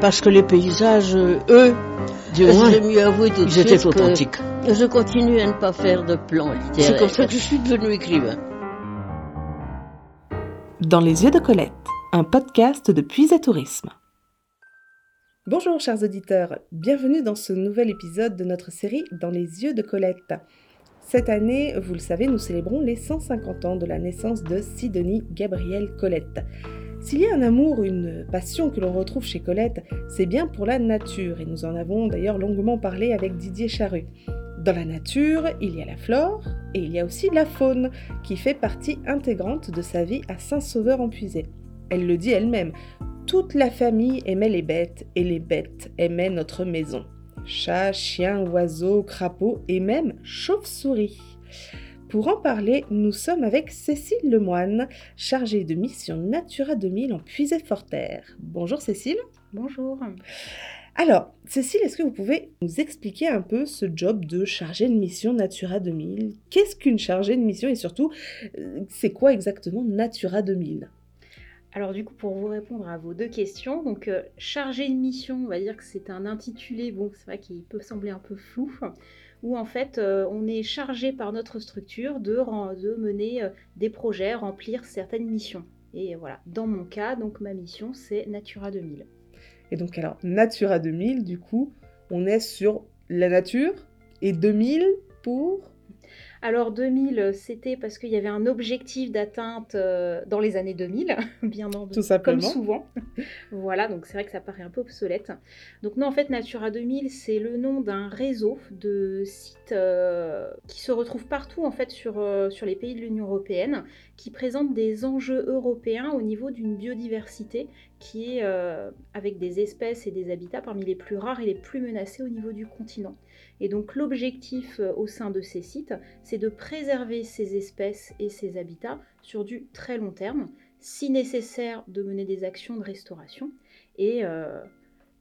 Parce que les paysages, eux, du moins, mieux avouer tout ils étaient authentiques. Je continue à ne pas faire de plan littéraire. C'est comme ça que je suis devenu écrivain. Dans les yeux de Colette, un podcast de Puise Tourisme. Bonjour chers auditeurs, bienvenue dans ce nouvel épisode de notre série Dans les yeux de Colette. Cette année, vous le savez, nous célébrons les 150 ans de la naissance de Sidonie Gabrielle Colette. S'il y a un amour, une passion que l'on retrouve chez Colette, c'est bien pour la nature, et nous en avons d'ailleurs longuement parlé avec Didier Charru. Dans la nature, il y a la flore et il y a aussi la faune, qui fait partie intégrante de sa vie à Saint-Sauveur-en-Puisé. Elle le dit elle-même, toute la famille aimait les bêtes et les bêtes aimaient notre maison. Chats, chiens, oiseaux, crapauds et même chauves-souris. Pour en parler, nous sommes avec Cécile Lemoine, chargée de mission Natura 2000 en Puisay-Forterre. Bonjour Cécile. Bonjour. Alors, Cécile, est-ce que vous pouvez nous expliquer un peu ce job de chargée de mission Natura 2000 Qu'est-ce qu'une chargée de mission et surtout, euh, c'est quoi exactement Natura 2000 alors du coup, pour vous répondre à vos deux questions, donc euh, chargée de mission, on va dire que c'est un intitulé, bon, c'est vrai qu'il peut sembler un peu flou où en fait euh, on est chargé par notre structure de, de mener euh, des projets, remplir certaines missions. Et voilà, dans mon cas, donc ma mission c'est Natura 2000. Et donc alors Natura 2000, du coup, on est sur la nature et 2000 pour alors 2000, c'était parce qu'il y avait un objectif d'atteinte euh, dans les années 2000, bien entendu, comme souvent. voilà, donc c'est vrai que ça paraît un peu obsolète. Donc non, en fait, Natura 2000, c'est le nom d'un réseau de sites euh, qui se retrouvent partout en fait sur, euh, sur les pays de l'Union européenne, qui présentent des enjeux européens au niveau d'une biodiversité qui est avec des espèces et des habitats parmi les plus rares et les plus menacés au niveau du continent. Et donc l'objectif euh, au sein de ces sites, c'est de préserver ces espèces et ces habitats sur du très long terme, si nécessaire de mener des actions de restauration. Et euh,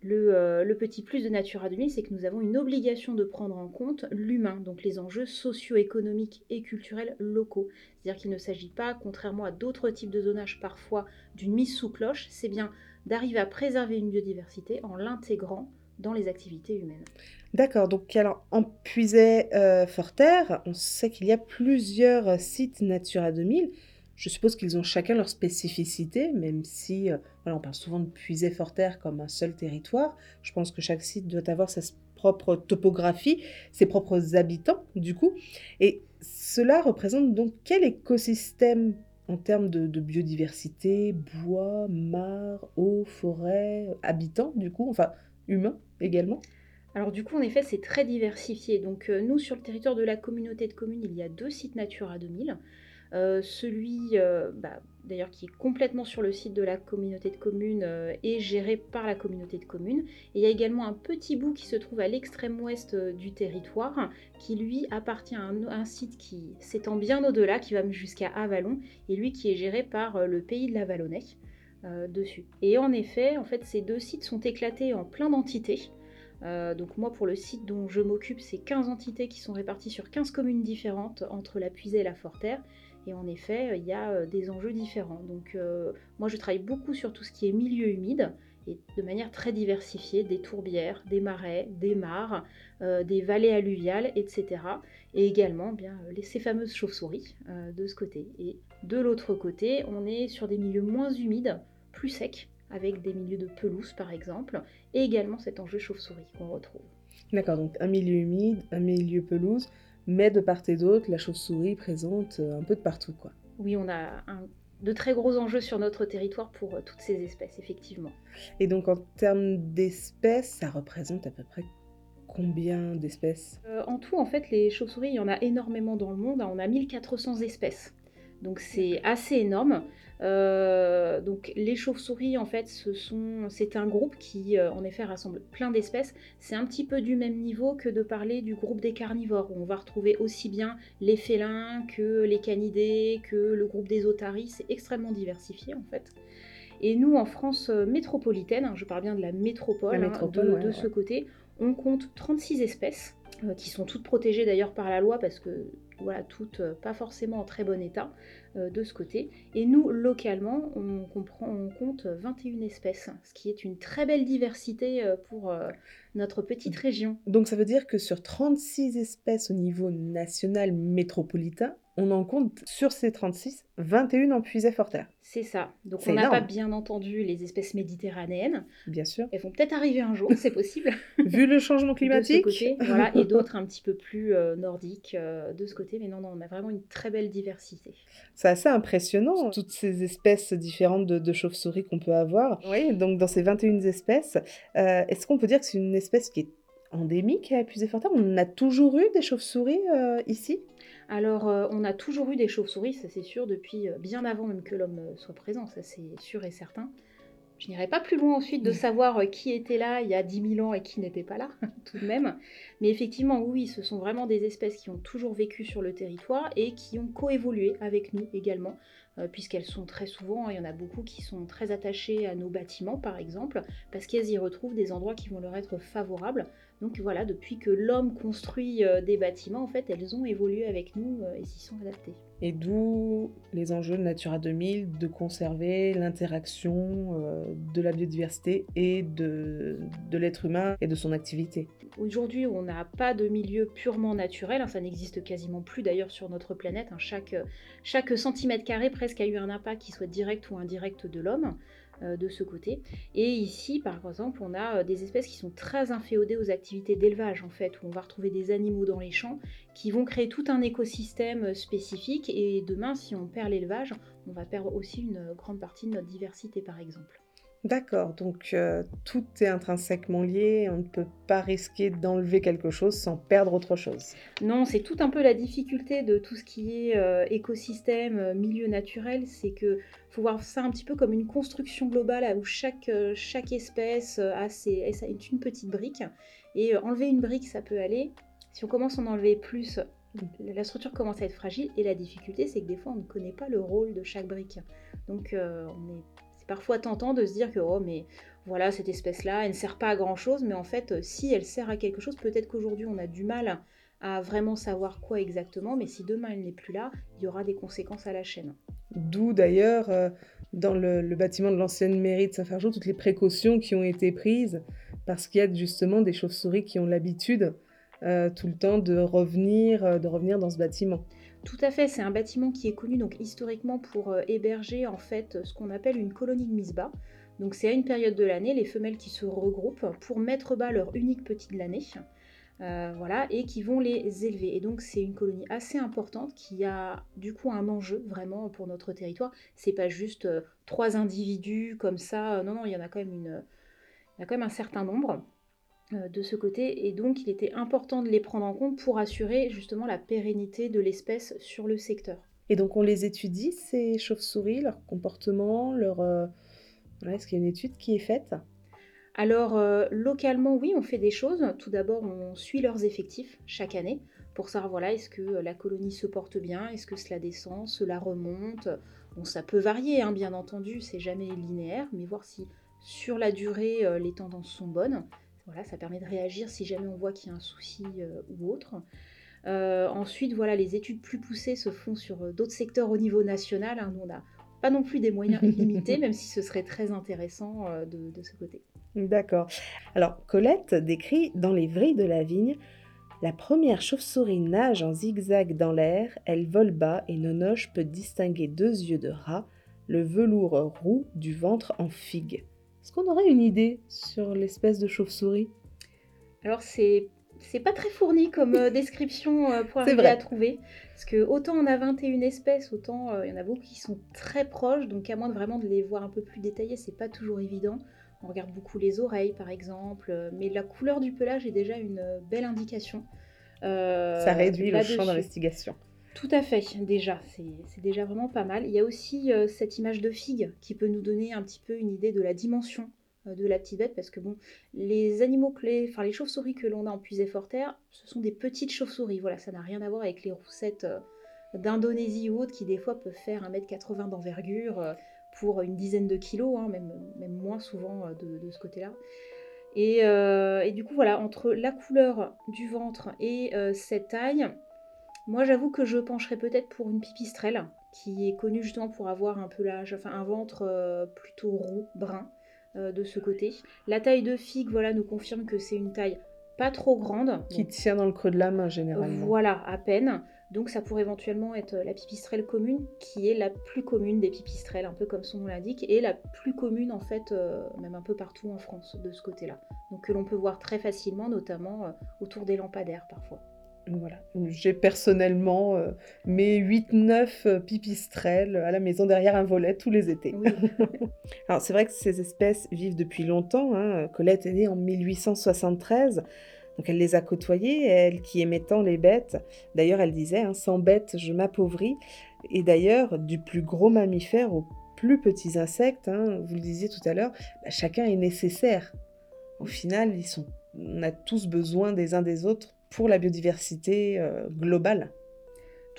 euh, le, petit plus de Natura 2000, c'est que nous avons une obligation de prendre en compte l'humain, donc les enjeux socio-économiques et culturels locaux. C'est-à-dire qu'il ne s'agit pas, contrairement à d'autres types de zonage parfois, d'une mise sous cloche, c'est bien d'arriver à préserver une biodiversité en l'intégrant dans les activités humaines. D'accord, donc alors en Puisay-Forterre, euh, on sait qu'il y a plusieurs sites Natura 2000. Je suppose qu'ils ont chacun leur spécificité, même si euh, voilà, on parle souvent de Puisay-Forterre comme un seul territoire. Je pense que chaque site doit avoir sa propre topographie, ses propres habitants, du coup. Et cela représente donc quel écosystème en termes de, de biodiversité, bois, mares, eau, forêt, habitants, du coup, enfin humains? Alors du coup, en effet, c'est très diversifié. Donc euh, nous, sur le territoire de la communauté de communes, il y a deux sites Natura 2000. Euh, celui, euh, bah, d'ailleurs, qui est complètement sur le site de la communauté de communes est géré par la communauté de communes. Et il y a également un petit bout qui se trouve à l'extrême ouest du territoire, qui lui appartient à un, site qui s'étend bien au-delà, qui va jusqu'à Avalon, et lui qui est géré par le pays de l'Avalonnais. dessus. Et en effet, en fait, ces deux sites sont éclatés en plein d'entités. Euh, donc moi pour le site dont je m'occupe, c'est 15 entités qui sont réparties sur 15 communes différentes entre la Puisée et la Forterre. Et en effet, il y a euh, des enjeux différents. Donc euh, moi je travaille beaucoup sur tout ce qui est milieu humide et de manière très diversifiée, des tourbières, des marais, des mares, des vallées alluviales, etc. Et également bien, ces fameuses chauves-souris de ce côté. Et de l'autre côté, on est sur des milieux moins humides, plus secs, avec des milieux de pelouse par exemple, et également cet enjeu chauve-souris qu'on retrouve. D'accord, donc un milieu humide, un milieu pelouse, mais de part et d'autre, la chauve-souris présente euh, un peu de partout, quoi. Oui, on a de très gros enjeux sur notre territoire pour euh, toutes ces espèces, effectivement. Et donc en termes d'espèces, ça représente à peu près combien d'espèces? Euh, En tout, en fait, les chauves-souris, il y en a énormément dans le monde. On a 1400 espèces. Donc c'est assez énorme. Euh, donc les chauves-souris, en fait, ce sont, c'est un groupe qui, euh, en effet, rassemble plein d'espèces. C'est un petit peu du même niveau que de parler du groupe des carnivores, où on va retrouver aussi bien les félins que les canidés, que le groupe des otaries. C'est extrêmement diversifié, en fait. Et nous, en France euh, métropolitaine, hein, je parle bien de la métropole, hein, de, ce côté, on compte 36 espèces, qui sont toutes protégées d'ailleurs par la loi, parce que voilà, toutes pas forcément en très bon état de ce côté. Et nous, localement, on, comprend, on compte 21 espèces, ce qui est une très belle diversité pour notre petite région. Donc ça veut dire que sur 36 espèces au niveau national métropolitain, on en compte sur ces 36, 21 en Puisay-Forterre. C'est ça. Donc on n'a pas bien entendu les espèces méditerranéennes. Bien sûr. Elles vont peut-être arriver un jour, c'est possible. Vu le changement climatique. De ce côté, voilà, et d'autres un petit peu plus euh, nordiques euh, de ce côté. Mais non, non, on a vraiment une très belle diversité. C'est assez impressionnant, toutes ces espèces différentes de, chauves-souris qu'on peut avoir. Oui, donc dans ces 21 espèces, euh, est-ce qu'on peut dire que c'est une espèce qui est endémique à Puisay-Forterre On a toujours eu des chauves-souris ici? Alors, euh, on a toujours eu des chauves-souris, ça c'est sûr, depuis euh, bien avant même que l'homme euh, soit présent, ça c'est sûr et certain. Je n'irai pas plus loin ensuite de savoir qui était là il y a 10 000 ans et qui n'était pas là, tout de même. Mais effectivement, oui, ce sont vraiment des espèces qui ont toujours vécu sur le territoire et qui ont coévolué avec nous également, puisqu'elles sont très souvent, il y en a beaucoup qui sont très attachées à nos bâtiments par exemple, parce qu'elles y retrouvent des endroits qui vont leur être favorables. Donc voilà, depuis que l'homme construit euh, des bâtiments, en fait, elles ont évolué avec nous euh, et s'y sont adaptées. Et d'où les enjeux de Natura 2000 de conserver l'interaction euh, de la biodiversité et de, de l'être humain et de son activité. Aujourd'hui, on n'a pas de milieu purement naturel, hein, ça n'existe quasiment plus d'ailleurs sur notre planète. Hein. Chaque, chaque centimètre carré presque a eu un impact qui soit direct ou indirect de l'homme. Euh, de ce côté. Et ici, par exemple, on a euh, des espèces qui sont très inféodées aux activités d'élevage, en fait, où on va retrouver des animaux dans les champs qui vont créer tout un écosystème euh, spécifique. Et demain, si on perd l'élevage, on va perdre aussi une grande partie de notre diversité, par exemple. D'accord, donc euh, tout est intrinsèquement lié, on ne peut pas risquer d'enlever quelque chose sans perdre autre chose. Non, c'est tout un peu la difficulté de tout ce qui est euh, écosystème, euh, milieu naturel, c'est que faut voir ça un petit peu comme une construction globale où chaque, chaque espèce ses, une petite brique. Et enlever une brique, ça peut aller. Si on commence à en enlever plus, la structure commence à être fragile et la difficulté c'est que des fois on ne connaît pas le rôle de chaque brique. Donc on est parfois tentant de se dire que, oh, mais voilà, cette espèce-là, elle ne sert pas à grand-chose, mais en fait, euh, si elle sert à quelque chose, peut-être qu'aujourd'hui, on a du mal à vraiment savoir quoi exactement, mais si demain elle n'est plus là, il y aura des conséquences à la chaîne. D'où d'ailleurs, euh, dans le, bâtiment de l'ancienne mairie de Saint-Fargeau, toutes les précautions qui ont été prises, parce qu'il y a justement des chauves-souris qui ont l'habitude euh, tout le temps de revenir, de revenir dans ce bâtiment. Tout à fait, c'est un bâtiment qui est connu donc historiquement pour euh, héberger en fait ce qu'on appelle une colonie de mise-bas. Donc c'est à une période de l'année les femelles qui se regroupent pour mettre bas leur unique petit de l'année. Euh, voilà, et qui vont les élever. Et donc c'est une colonie assez importante qui a du coup un enjeu vraiment pour notre territoire. C'est pas juste euh, trois individus comme ça. Non, non, il y en a quand même une, il y a quand même un certain nombre. Euh, de ce côté et donc il était important de les prendre en compte pour assurer justement la pérennité de l'espèce sur le secteur. Et donc on les étudie, ces chauves-souris, leur comportement, leur... Euh, est-ce qu'il y a une étude qui est faite? Alors euh, localement oui, on fait des choses. Tout d'abord on suit leurs effectifs chaque année pour savoir voilà, est-ce que la colonie se porte bien, est-ce que cela descend, cela remonte. Bon ça peut varier hein, bien entendu, c'est jamais linéaire, mais voir si sur la durée les tendances sont bonnes. Voilà, ça permet de réagir si jamais on voit qu'il y a un souci euh, ou autre. Euh, ensuite, voilà, les études plus poussées se font sur euh, d'autres secteurs au niveau national. Hein. Nous, on n'a pas non plus des moyens illimités, même si ce serait très intéressant de, de, ce côté. D'accord. Alors, Colette décrit dans les vrilles de la vigne la première chauve-souris nage en zigzag dans l'air, elle vole bas et Nonoche peut distinguer deux yeux de rat, le velours roux du ventre en figue. Est-ce qu'on aurait une idée sur l'espèce de chauve-souris? Alors c'est c'est pas très fourni comme euh, description euh, pour arriver à trouver. Parce que autant on a 21 espèces, autant euh, il y en a beaucoup qui sont très proches, donc à moins de vraiment de les voir un peu plus détaillées, c'est pas toujours évident. On regarde beaucoup les oreilles par exemple, mais la couleur du pelage est déjà une belle indication. Ça réduit le champ d'investigation. Tout à fait, déjà, c'est déjà vraiment pas mal. Il y a aussi euh, cette image de figue qui peut nous donner un petit peu une idée de la dimension euh, de la petite bête, parce que bon, les animaux clés, enfin les chauves-souris que l'on a en puisée terre, ce sont des petites chauves-souris. Voilà, ça n'a rien à voir avec les roussettes euh, d'Indonésie ou autres qui des fois peuvent faire 1m80 d'envergure pour une dizaine de kilos, hein, même, même moins souvent de, ce côté-là. Et, et, du coup, voilà, entre la couleur du ventre et cette taille, Moi, j'avoue que je pencherais peut-être pour une pipistrelle, qui est connue justement pour avoir un pelage, enfin un ventre euh, plutôt roux, brun, euh, de ce côté. La taille de figue, voilà, nous confirme que c'est une taille pas trop grande. Qui tient dans le creux de la main, généralement. Voilà, à peine. Donc ça pourrait éventuellement être la pipistrelle commune, qui est la plus commune des pipistrelles, un peu comme son nom l'indique, et la plus commune en fait, euh, même un peu partout en France, de ce côté-là. Donc que l'on peut voir très facilement, notamment euh, autour des lampadaires parfois. Voilà. J'ai personnellement euh, mes 8-9 pipistrelles à la maison derrière un volet tous les étés. Alors c'est vrai que ces espèces vivent depuis longtemps. Hein. Colette est née en 1873. Donc elle les a côtoyées, elle qui aimait tant les bêtes. D'ailleurs, elle disait hein, Sans bêtes, je m'appauvris. Et d'ailleurs, du plus gros mammifère aux plus petits insectes, hein, vous le disiez tout à l'heure, bah, chacun est nécessaire. Au final, ils sont, on a tous besoin des uns des autres pour la biodiversité euh, globale.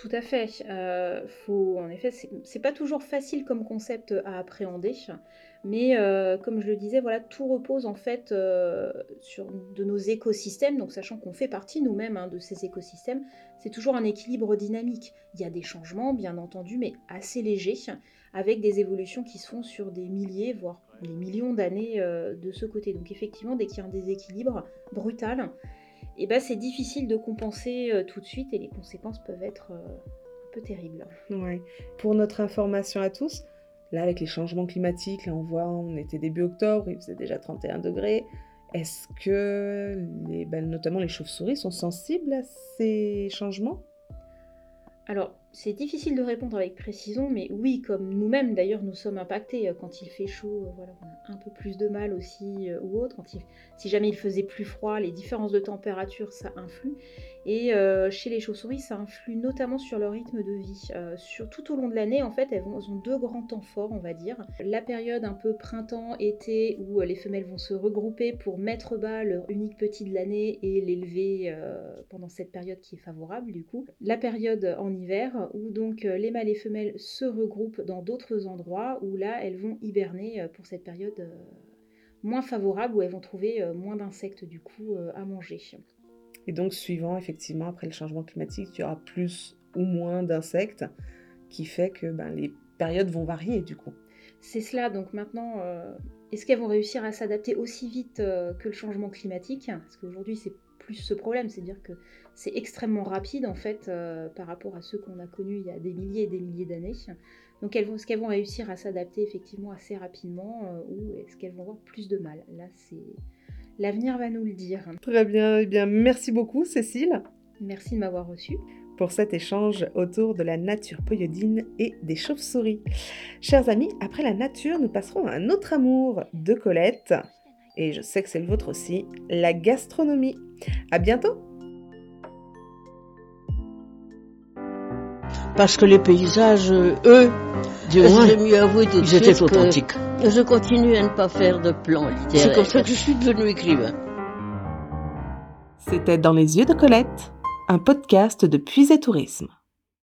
Tout à fait. Euh, faut, en effet, c'est pas toujours facile comme concept à appréhender, mais euh, comme je le disais, voilà, tout repose en fait euh, sur de nos écosystèmes. Donc, sachant qu'on fait partie nous-mêmes hein, de ces écosystèmes, c'est toujours un équilibre dynamique. Il y a des changements, bien entendu, mais assez légers, avec des évolutions qui se font sur des milliers, voire des millions d'années de ce côté. Donc, effectivement, dès qu'il y a un déséquilibre brutal, et ben c'est difficile de compenser euh, tout de suite et les conséquences peuvent être euh, un peu terribles. Ouais. Pour notre information à tous, là avec les changements climatiques, là on voit, on était début octobre, il faisait déjà 31 degrés. Est-ce que les, ben, notamment les chauves-souris sont sensibles à ces changements? Alors, c'est difficile de répondre avec précision, mais oui, comme nous-mêmes d'ailleurs, nous sommes impactés. Euh, quand il fait chaud, euh, voilà, on a un peu plus de mal aussi, euh, ou autre. Quand il, si jamais il faisait plus froid, les différences de température, ça influe. Et chez les chauves-souris, ça influe notamment sur leur rythme de vie. sur, tout au long de l'année, en fait, elles, ont deux grands temps forts, on va dire. La période un peu printemps-été, où les femelles vont se regrouper pour mettre bas leur unique petit de l'année et l'élever pendant cette période qui est favorable, du coup. La période en hiver, où donc euh, les mâles et femelles se regroupent dans d'autres endroits où là elles vont hiberner euh, pour cette période euh, moins favorable où elles vont trouver moins d'insectes du coup à manger. Et donc suivant effectivement après le changement climatique, il y aura plus ou moins d'insectes qui fait que ben, les périodes vont varier du coup. C'est cela, donc maintenant, est-ce qu'elles vont réussir à s'adapter aussi vite que le changement climatique? Parce qu'aujourd'hui c'est ce problème, c'est-à-dire que c'est extrêmement rapide en fait euh, par rapport à ceux qu'on a connus il y a des milliers et des milliers d'années. Donc elles vont, est-ce qu'elles vont réussir à s'adapter effectivement assez rapidement euh, ou est-ce qu'elles vont avoir plus de mal? Là, c'est l'avenir va nous le dire. Très bien, eh bien merci beaucoup Cécile. Merci de m'avoir reçu pour cet échange autour de la nature poyodine et des chauves-souris. Chers amis, après la nature, nous passerons à un autre amour de Colette et je sais que c'est le vôtre aussi, la gastronomie. À bientôt Parce que les paysages, eux, du moins, je mieux avouer tout de ils étaient authentiques. Je continue à ne pas faire de plan littéraire. C'est comme ça que je suis devenu écrivain. C'était Dans les yeux de Colette, un podcast de Puisé Tourisme.